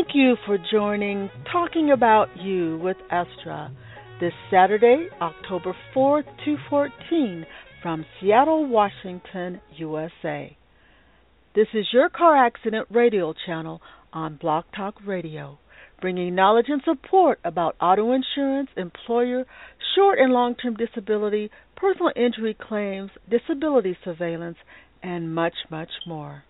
Thank you for joining Talking About You with Estra this Saturday, October 4th to 14 from Seattle, Washington, USA. This is your car accident radio channel on Block Talk Radio, bringing knowledge and support about auto insurance, employer, short and long term disability, personal injury claims, disability surveillance, and much, much more.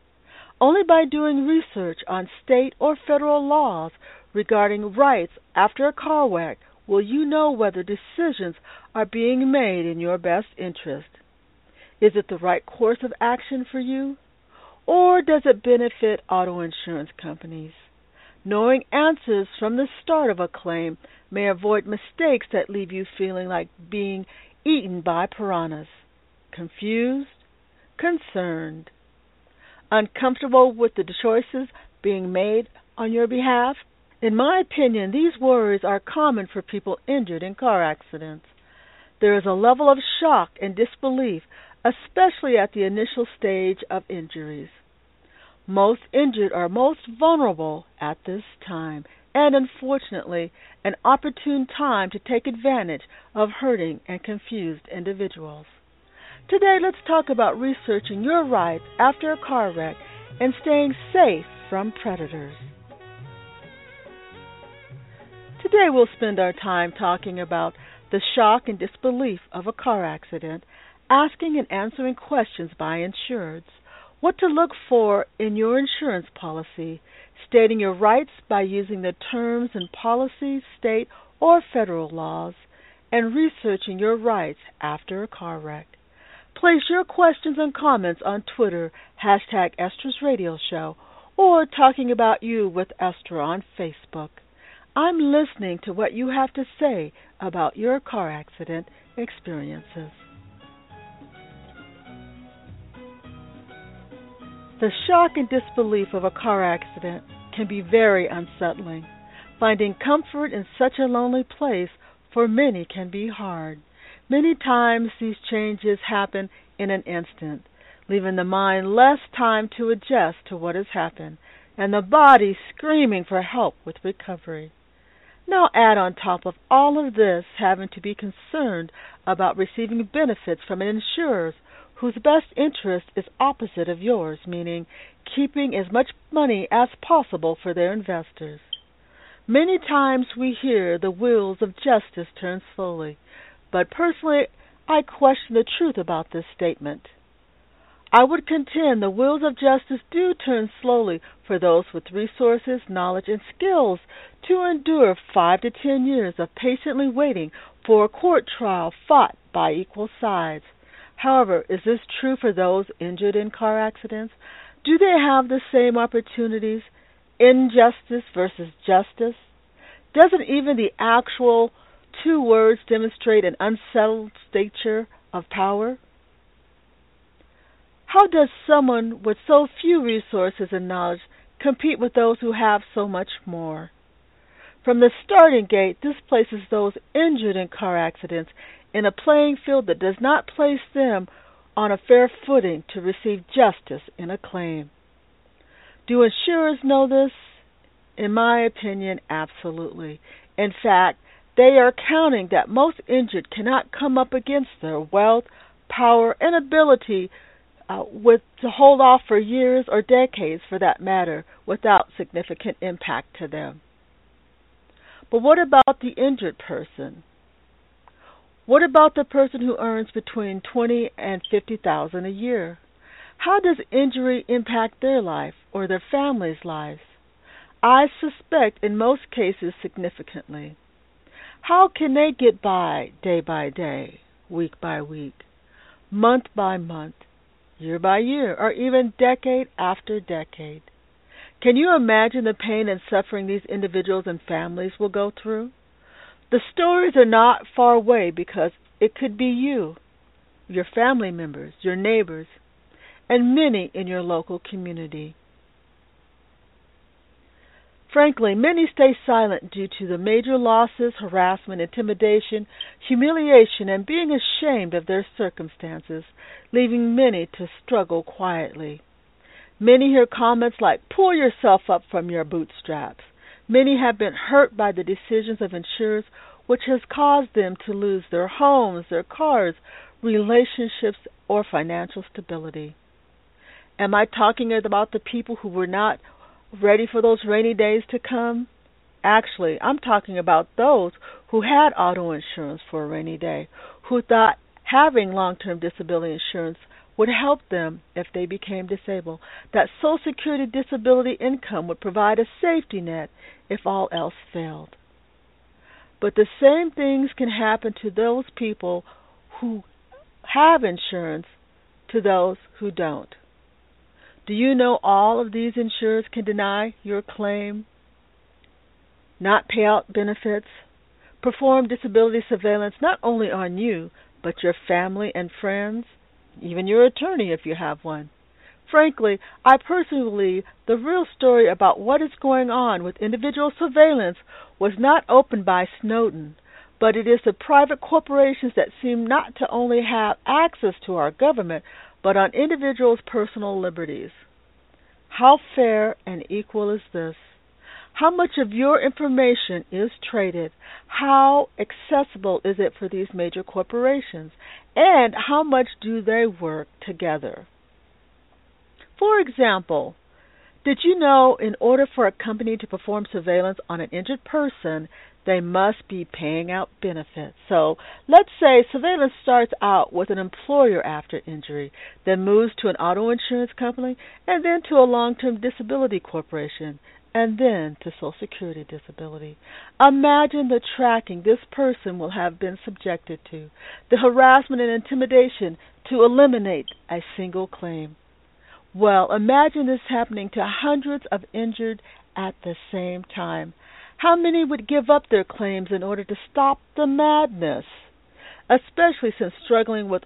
Only by doing research on state or federal laws regarding rights after a car wreck will you know whether decisions are being made in your best interest. Is it the right course of action for you? Or does it benefit auto insurance companies? Knowing answers from the start of a claim may avoid mistakes that leave you feeling like being eaten by piranhas. Confused? Concerned? Uncomfortable with the choices being made on your behalf? In my opinion, these worries are common for people injured in car accidents. There is a level of shock and disbelief, especially at the initial stage of injuries. Most injured are most vulnerable at this time, and unfortunately, an opportune time to take advantage of hurting and confused individuals. Today, let's talk about researching your rights after a car wreck and staying safe from predators. Today, we'll spend our time talking about the shock and disbelief of a car accident, asking and answering questions by insureds, what to look for in your insurance policy, stating your rights by using the terms and policies, state or federal laws, and researching your rights after a car wreck. Place your questions and comments on Twitter, hashtag Estra's Radio Show, or Talking About You with Estra on Facebook. I'm listening to what you have to say about your car accident experiences. The shock and disbelief of a car accident can be very unsettling. Finding comfort in such a lonely place for many can be hard. Many times these changes happen in an instant, leaving the mind less time to adjust to what has happened, and the body screaming for help with recovery. Now add on top of all of this having to be concerned about receiving benefits from insurers whose best interest is opposite of yours, meaning keeping as much money as possible for their investors. Many times we hear the wheels of justice turn slowly, but personally, I question the truth about this statement. I would contend the wheels of justice do turn slowly for those with resources, knowledge, and skills to endure five to ten years of patiently waiting for a court trial fought by equal sides. However, is this true for those injured in car accidents? Do they have the same opportunities? Injustice versus justice? Doesn't even the actual two words demonstrate an unsettled stature of power? How does someone with so few resources and knowledge compete with those who have so much more? From the starting gate, this places those injured in car accidents in a playing field that does not place them on a fair footing to receive justice in a claim. Do insurers know this? In my opinion, absolutely. In fact, they are counting that most injured cannot come up against their wealth, power, and ability uh, with to hold off for years or decades, for that matter, without significant impact to them. But what about the injured person? What about the person who earns between twenty and fifty thousand a year? How does injury impact their life or their family's lives? I suspect in most cases significantly. How can they get by day by day, week by week, month by month, year by year, or even decade after decade? Can you imagine the pain and suffering these individuals and families will go through? The stories are not far away because it could be you, your family members, your neighbors, and many in your local community. Frankly, many stay silent due to the major losses, harassment, intimidation, humiliation, and being ashamed of their circumstances, leaving many to struggle quietly. Many hear comments like, pull yourself up from your bootstraps. Many have been hurt by the decisions of insurers, which has caused them to lose their homes, their cars, relationships, or financial stability. Am I talking about the people who were not ready for those rainy days to come? Actually, I'm talking about those who had auto insurance for a rainy day, who thought having long term disability insurance would help them if they became disabled, that Social Security disability income would provide a safety net if all else failed. But the same things can happen to those people who have insurance to those who don't. Do you know all of these insurers can deny your claim, not pay out benefits, perform disability surveillance not only on you, but your family and friends, even your attorney if you have one? Frankly, I personally believe the real story about what is going on with individual surveillance was not opened by Snowden, but it is the private corporations that seem not to only have access to our government, but on individuals' personal liberties. How fair and equal is this? How much of your information is traded? How accessible is it for these major corporations? And how much do they work together? For example, did you know in order for a company to perform surveillance on an injured person, they must be paying out benefits. So let's say surveillance starts out with an employer after injury, then moves to an auto insurance company, and then to a long term disability corporation, and then to Social Security disability. Imagine the tracking this person will have been subjected to, the harassment and intimidation to eliminate a single claim. Well, imagine this happening to hundreds of injured at the same time. How many would give up their claims in order to stop the madness? Especially since struggling with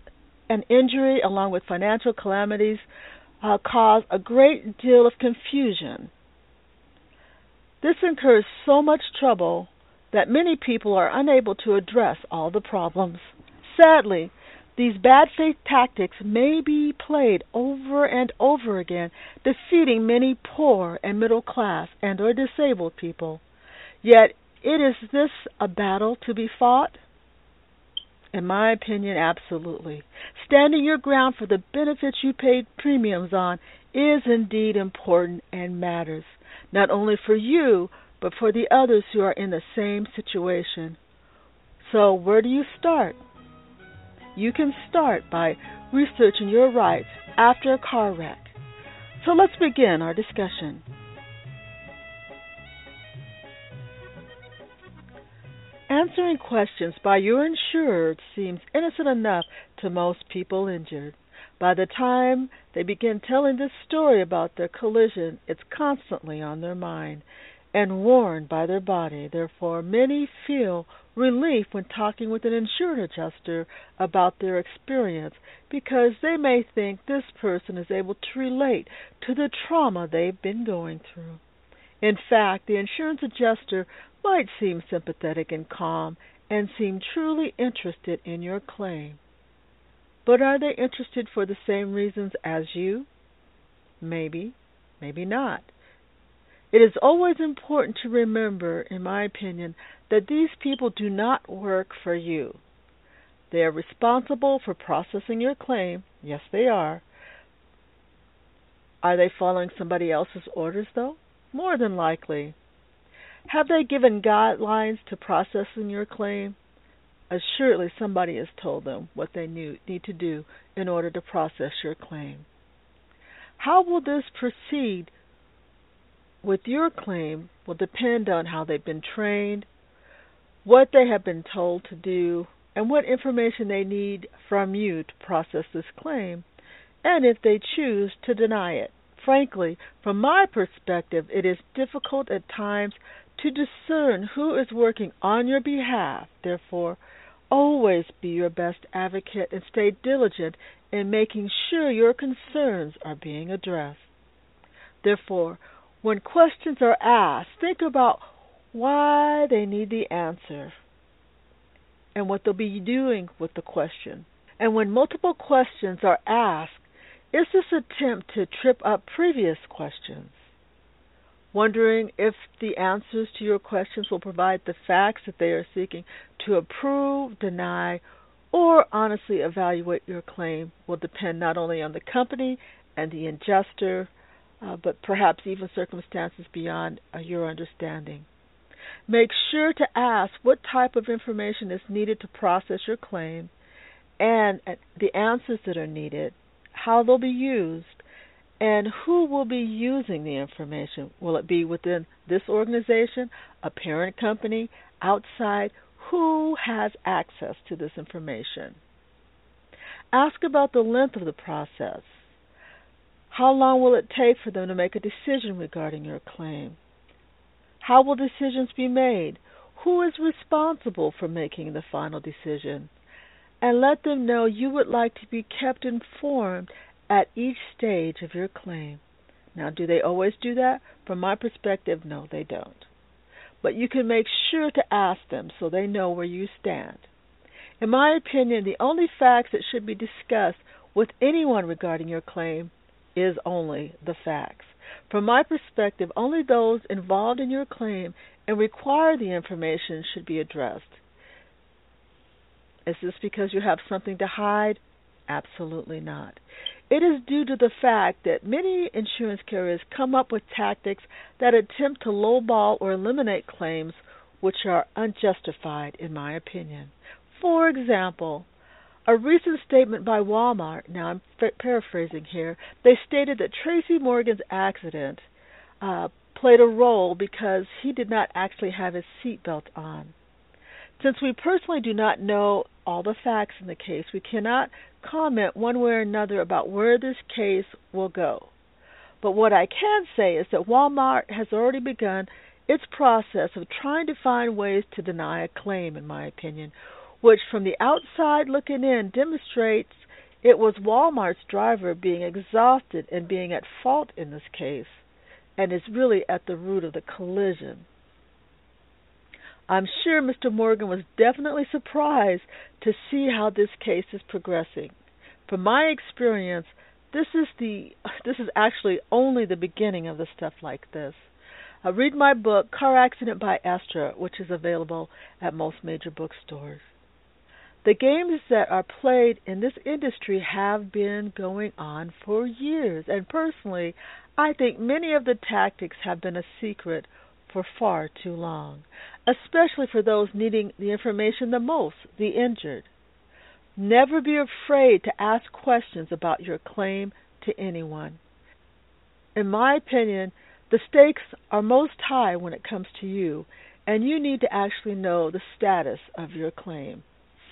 an injury along with financial calamities uh, cause a great deal of confusion. This incurs so much trouble that many people are unable to address all the problems. Sadly, these bad faith tactics may be played over and over again, defeating many poor and middle class and or disabled people. Yet, it is this a battle to be fought? In my opinion, absolutely. Standing your ground for the benefits you paid premiums on is indeed important and matters, not only for you, but for the others who are in the same situation. So, where do you start? You can start by researching your rights after a car wreck. So, let's begin our discussion. Answering questions by your insured seems innocent enough to most people injured. By the time they begin telling this story about their collision, it's constantly on their mind and worn by their body. Therefore, many feel relief when talking with an insured adjuster about their experience because they may think this person is able to relate to the trauma they've been going through. In fact, the insurance adjuster might seem sympathetic and calm and seem truly interested in your claim. But are they interested for the same reasons as you? Maybe, maybe not. It is always important to remember, in my opinion, that these people do not work for you. They are responsible for processing your claim. Yes, they are. Are they following somebody else's orders, though? More than likely. Have they given guidelines to processing your claim? Assuredly, somebody has told them what they need to do in order to process your claim. How will this proceed with your claim will depend on how they've been trained, what they have been told to do, and what information they need from you to process this claim, and if they choose to deny it. Frankly, from my perspective, it is difficult at times to discern who is working on your behalf. Therefore, always be your best advocate and stay diligent in making sure your concerns are being addressed. Therefore, when questions are asked, think about why they need the answer and what they'll be doing with the question. And when multiple questions are asked, is this attempt to trip up previous questions? wondering if the answers to your questions will provide the facts that they are seeking to approve, deny, or honestly evaluate your claim will depend not only on the company and the adjuster, uh, but perhaps even circumstances beyond uh, your understanding. Make sure to ask what type of information is needed to process your claim and uh, the answers that are needed, how they'll be used, and who will be using the information. Will it be within this organization, a parent company, outside? Who has access to this information? Ask about the length of the process. How long will it take for them to make a decision regarding your claim? How will decisions be made? Who is responsible for making the final decision? And let them know you would like to be kept informed at each stage of your claim. Now, do they always do that? From my perspective, no, they don't. But you can make sure to ask them so they know where you stand. In my opinion, the only facts that should be discussed with anyone regarding your claim is only the facts. From my perspective, only those involved in your claim and require the information should be addressed. Is this because you have something to hide? Absolutely not. It is due to the fact that many insurance carriers come up with tactics that attempt to lowball or eliminate claims which are unjustified, in my opinion. For example, a recent statement by Walmart, now I'm paraphrasing here, they stated that Tracy Morgan's accident uh, played a role because he did not actually have his seatbelt on. Since we personally do not know all the facts in the case, we cannot comment one way or another about where this case will go. But what I can say is that Walmart has already begun its process of trying to find ways to deny a claim, in my opinion, which from the outside looking in demonstrates it was Walmart's driver being exhausted and being at fault in this case, and is really at the root of the collision. I'm sure Mr. Morgan was definitely surprised to see how this case is progressing. From my experience, this is the this is actually only the beginning of the stuff like this. Uh, read my book Car Accident by Estra, which is available at most major bookstores. The games that are played in this industry have been going on for years, and personally, I think many of the tactics have been a secret for far too long, especially for those needing the information the most, the injured. Never be afraid to ask questions about your claim to anyone. In my opinion, the stakes are most high when it comes to you, and you need to actually know the status of your claim.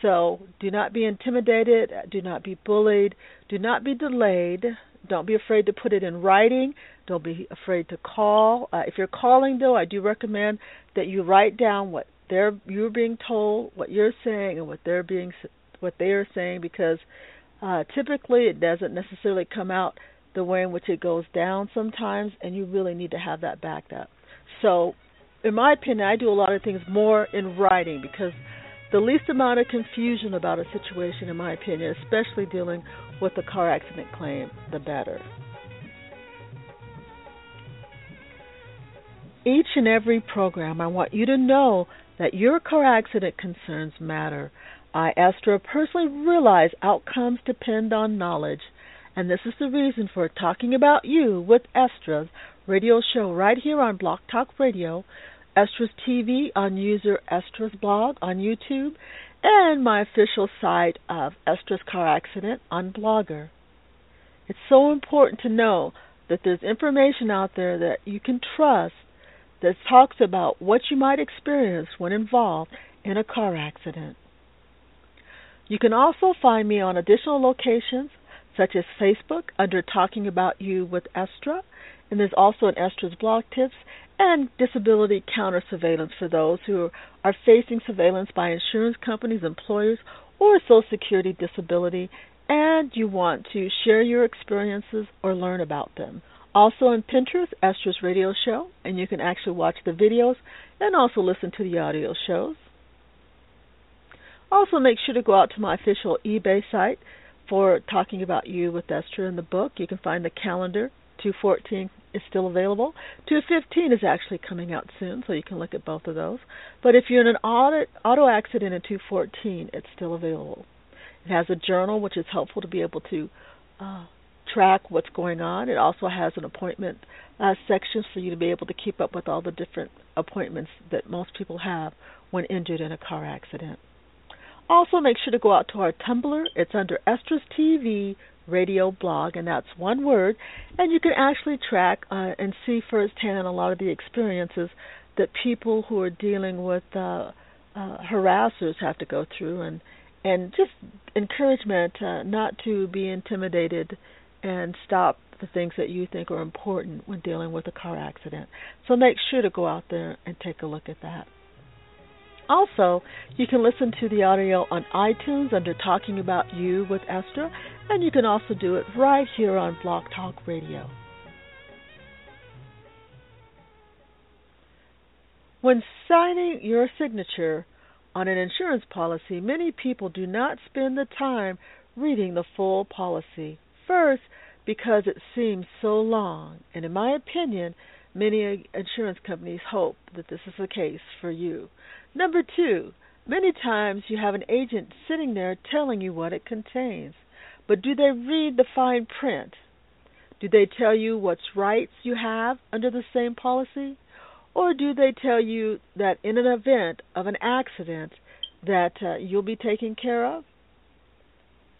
So do not be intimidated, do not be bullied, do not be delayed. Don't be afraid to put it in writing. Don't be afraid to call. Uh, if you're calling, though, I do recommend that you write down what they're you're being told, what you're saying, and what they're being what they are saying, because uh, typically it doesn't necessarily come out the way in which it goes down sometimes, and you really need to have that backed up. So, in my opinion, I do a lot of things more in writing because the least amount of confusion about a situation, in my opinion, especially dealing with a car accident claim, the better. Each and every program, I want you to know that your car accident concerns matter. I, Estra, personally realize outcomes depend on knowledge, and this is the reason for talking about you with Estra's radio show right here on Block Talk Radio Estra's TV on user Estra's blog on YouTube, and my official site of Estra's Car Accident on Blogger. It's so important to know that there's information out there that you can trust that talks about what you might experience when involved in a car accident. You can also find me on additional locations such as Facebook under Talking About You with Estra, and there's also an Estra's Blog Tips and disability counter surveillance for those who are facing surveillance by insurance companies, employers, or Social Security disability, and you want to share your experiences or learn about them. Also on Pinterest, Estra's Radio Show, and you can actually watch the videos and also listen to the audio shows. Also, make sure to go out to my official eBay site for talking about you with Estra in the book. You can find the calendar 214 is still available. 215 is actually coming out soon, so you can look at both of those. But if you're in an auto, auto accident in 214, it's still available. It has a journal, which is helpful to be able to uh, track what's going on. It also has an appointment uh, section for you to be able to keep up with all the different appointments that most people have when injured in a car accident. Also, make sure to go out to our Tumblr. It's under Estra's TV radio blog, and that's one word. And you can actually track uh, and see firsthand a lot of the experiences that people who are dealing with uh, uh, harassers have to go through, and and just encouragement uh, not to be intimidated and stop the things that you think are important when dealing with a car accident. So make sure to go out there and take a look at that. Also, you can listen to the audio on iTunes under Talking About You with Estra, and you can also do it right here on Block Talk Radio. When signing your signature on an insurance policy, many people do not spend the time reading the full policy. First, because it seems so long, and in my opinion, many insurance companies hope that this is the case for you. Number two, many times you have an agent sitting there telling you what it contains, but do they read the fine print? Do they tell you what rights you have under the same policy? Or do they tell you that in an event of an accident that uh, you'll be taken care of?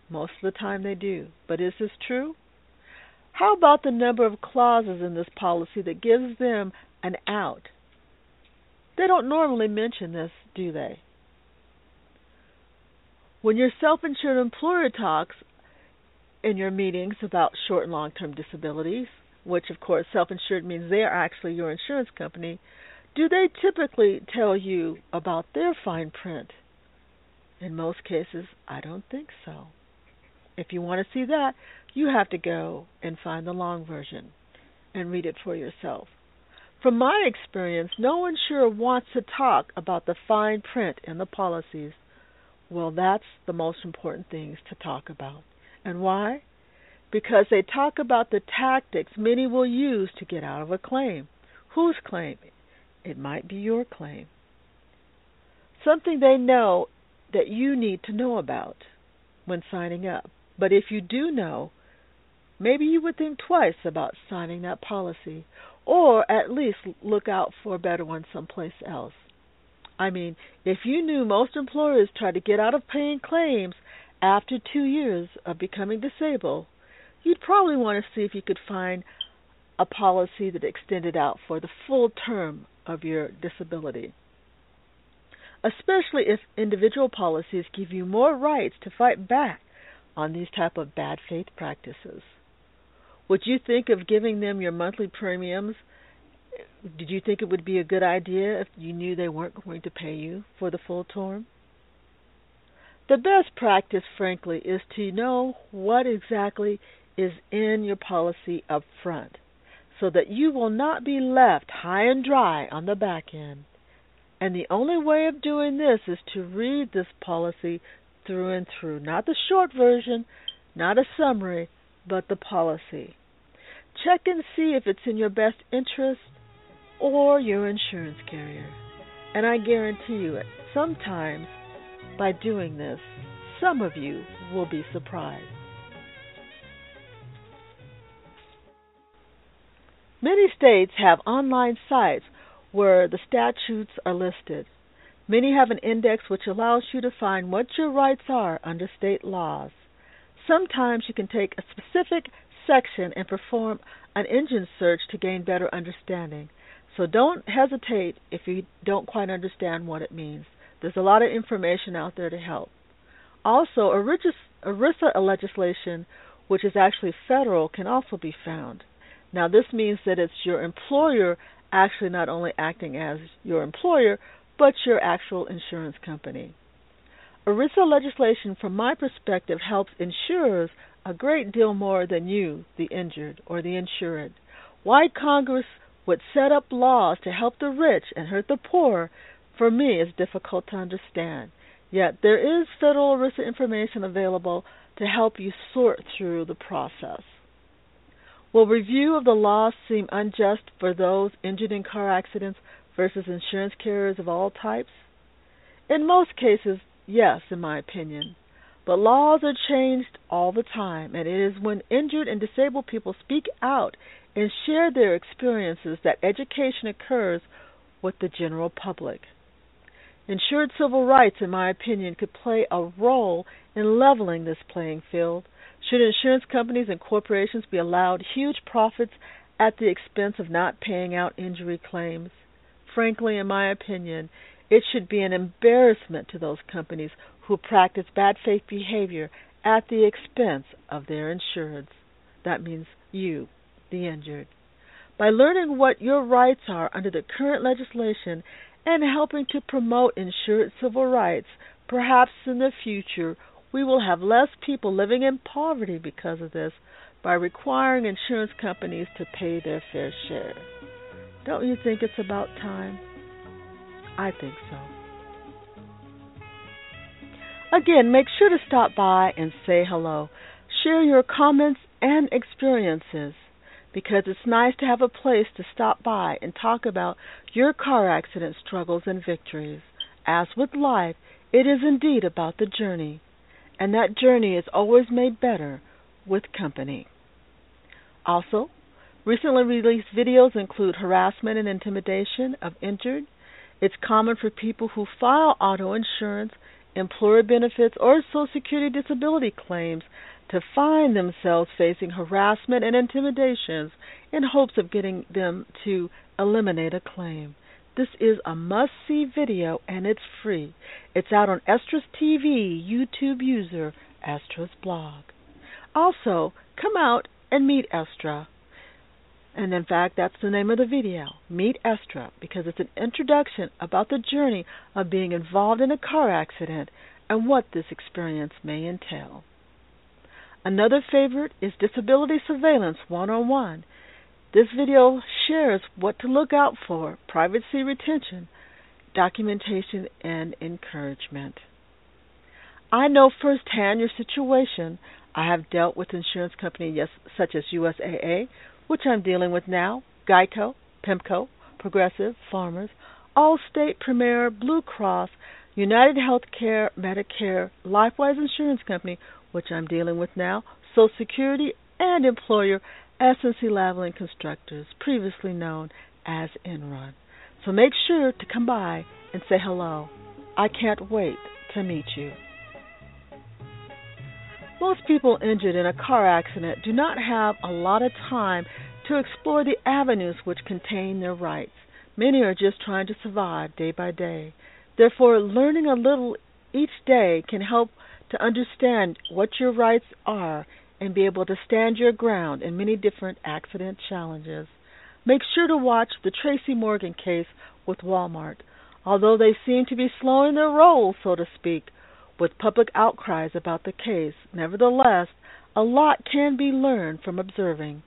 Most of the time they do. But is this true? How about the number of clauses in this policy that gives them an out they don't normally mention this, do they? When your self insured employer talks in your meetings about short and long term disabilities, which of course self insured means they are actually your insurance company, do they typically tell you about their fine print? In most cases, I don't think so. If you want to see that, you have to go and find the long version and read it for yourself. From my experience, no insurer wants to talk about the fine print in the policies. Well, that's the most important things to talk about. And why? Because they talk about the tactics many will use to get out of a claim. Whose claim? It might be your claim. Something they know that you need to know about when signing up. But if you do know, maybe you would think twice about signing that policy or at least look out for a better one someplace else. I mean, if you knew most employers try to get out of paying claims after two years of becoming disabled, you'd probably want to see if you could find a policy that extended out for the full term of your disability. Especially if individual policies give you more rights to fight back on these type of bad faith practices. Would you think of giving them your monthly premiums? Did you think it would be a good idea if you knew they weren't going to pay you for the full term? The best practice, frankly, is to know what exactly is in your policy up front so that you will not be left high and dry on the back end. And the only way of doing this is to read this policy through and through, not the short version, not a summary, but the policy. Check and see if it's in your best interest or your insurance carrier. And I guarantee you sometimes by doing this, some of you will be surprised. Many states have online sites where the statutes are listed. Many have an index which allows you to find what your rights are under state laws. Sometimes you can take a specific section and perform an engine search to gain better understanding. So don't hesitate if you don't quite understand what it means. There's a lot of information out there to help. Also, ERISA legislation, which is actually federal, can also be found. Now, this means that it's your employer actually not only acting as your employer, but your actual insurance company. ERISA legislation, from my perspective, helps insurers a great deal more than you, the injured or the insured. Why Congress would set up laws to help the rich and hurt the poor, for me, is difficult to understand. Yet there is federal ERISA information available to help you sort through the process. Will review of the laws seem unjust for those injured in car accidents versus insurance carriers of all types? In most cases, yes, in my opinion. But laws are changed all the time, and it is when injured and disabled people speak out and share their experiences that education occurs with the general public. Insured civil rights, in my opinion, could play a role in leveling this playing field. Should insurance companies and corporations be allowed huge profits at the expense of not paying out injury claims? Frankly, in my opinion, it should be an embarrassment to those companies who practice bad faith behavior at the expense of their insureds. That means you, the injured. By learning what your rights are under the current legislation and helping to promote insured civil rights, perhaps in the future we will have less people living in poverty because of this by requiring insurance companies to pay their fair share. Don't you think it's about time? I think so. Again, make sure to stop by and say hello. Share your comments and experiences because it's nice to have a place to stop by and talk about your car accident struggles and victories. As with life, it is indeed about the journey, and that journey is always made better with company. Also, recently released videos include harassment and intimidation of injured. It's common for people who file auto insurance, employer benefits, or Social Security disability claims to find themselves facing harassment and intimidations in hopes of getting them to eliminate a claim. This is a must see video and it's free. It's out on Estra's TV YouTube user Estra's blog. Also, come out and meet Estra. And in fact, that's the name of the video, Meet Estra, because it's an introduction about the journey of being involved in a car accident and what this experience may entail. Another favorite is Disability Surveillance 101. This video shares what to look out for, privacy retention, documentation, and encouragement. I know firsthand your situation. I have dealt with insurance companies such as USAA, which I'm dealing with now, Geico, PEMCO, Progressive, Farmers, Allstate, Premier, Blue Cross, United Healthcare, Medicare, Lifewise Insurance Company, which I'm dealing with now, Social Security, and employer SNC Lavalin Constructors, previously known as Enron. So make sure to come by and say hello. I can't wait to meet you. Most people injured in a car accident do not have a lot of time to explore the avenues which contain their rights. Many are just trying to survive day by day. Therefore, learning a little each day can help to understand what your rights are and be able to stand your ground in many different accident challenges. Make sure to watch the Tracy Morgan case with Walmart. Although they seem to be slowing their roll, so to speak, with public outcries about the case, nevertheless, a lot can be learned from observing.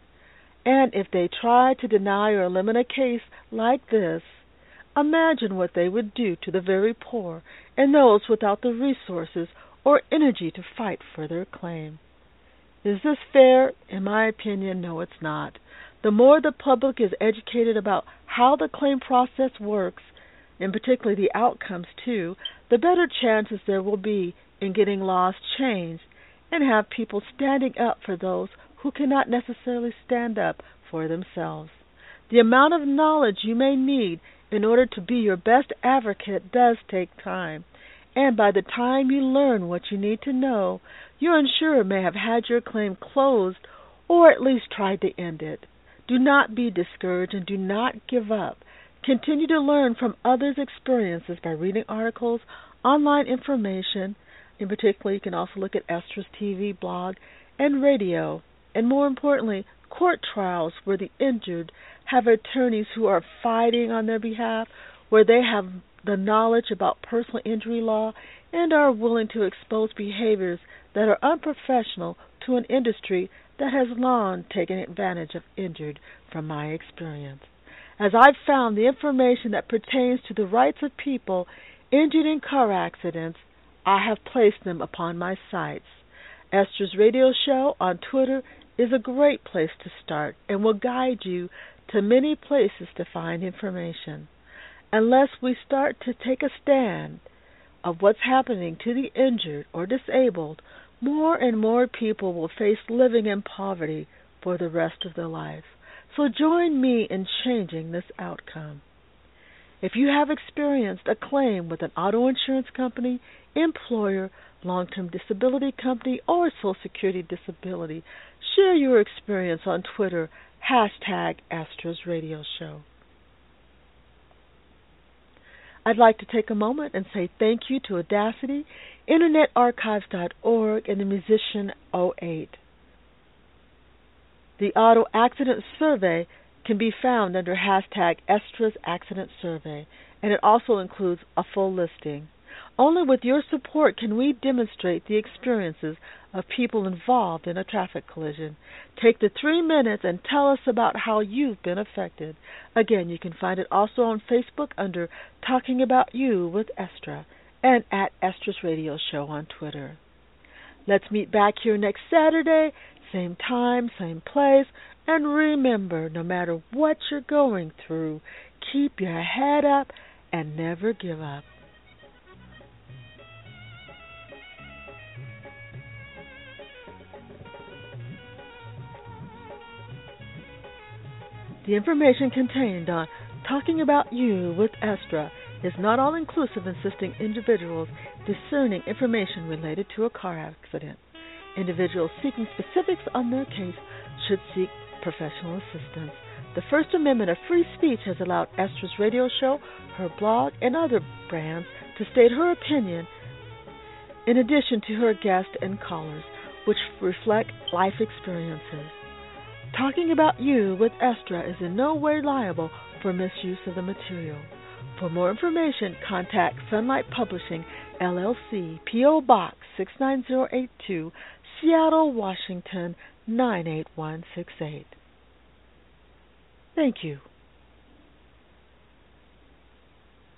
And if they try to deny or eliminate a case like this, imagine what they would do to the very poor and those without the resources or energy to fight for their claim. Is this fair? In my opinion, no, it's not. The more the public is educated about how the claim process works, and particularly the outcomes too, the better chances there will be in getting laws changed and have people standing up for those who cannot necessarily stand up for themselves. The amount of knowledge you may need in order to be your best advocate does take time. And by the time you learn what you need to know, your insurer may have had your claim closed or at least tried to end it. Do not be discouraged and do not give up. Continue to learn from others' experiences by reading articles, online information. In particular, you can also look at Estra's TV, blog, and radio. And more importantly, court trials where the injured have attorneys who are fighting on their behalf, where they have the knowledge about personal injury law and are willing to expose behaviors that are unprofessional to an industry that has long taken advantage of injured from my experience. As I've found the information that pertains to the rights of people injured in car accidents, I have placed them upon my sites. Estra's radio show on Twitter is a great place to start and will guide you to many places to find information. Unless we start to take a stand of what's happening to the injured or disabled, more and more people will face living in poverty for the rest of their life. So join me in changing this outcome. If you have experienced a claim with an auto insurance company, employer, long term disability company, or Social Security disability, share your experience on Twitter, hashtag Estra's Radio Show. I'd like to take a moment and say thank you to Audacity, InternetArchives.org, and the musician 08. The Auto Accident Survey can be found under hashtag Estra's Accident Survey, and it also includes a full listing. Only with your support can we demonstrate the experiences of people involved in a traffic collision. Take the three minutes and tell us about how you've been affected. Again, you can find it also on Facebook under Talking About You with Estra and at Estra's Radio Show on Twitter. Let's meet back here next Saturday, same time, same place, and remember no matter what you're going through, keep your head up and never give up. The information contained on Talking About You with Estra is not all inclusive, assisting individuals discerning information related to a car accident. Individuals seeking specifics on their case should seek professional assistance. The First Amendment of free speech has allowed Estra's radio show, her blog, and other brands to state her opinion in addition to her guests and callers, which reflect life experiences. Talking About You with Estra is in no way liable for misuse of the material. For more information, contact Sunlight Publishing, LLC, P.O. Box 69082, Seattle, Washington 98168. Thank you.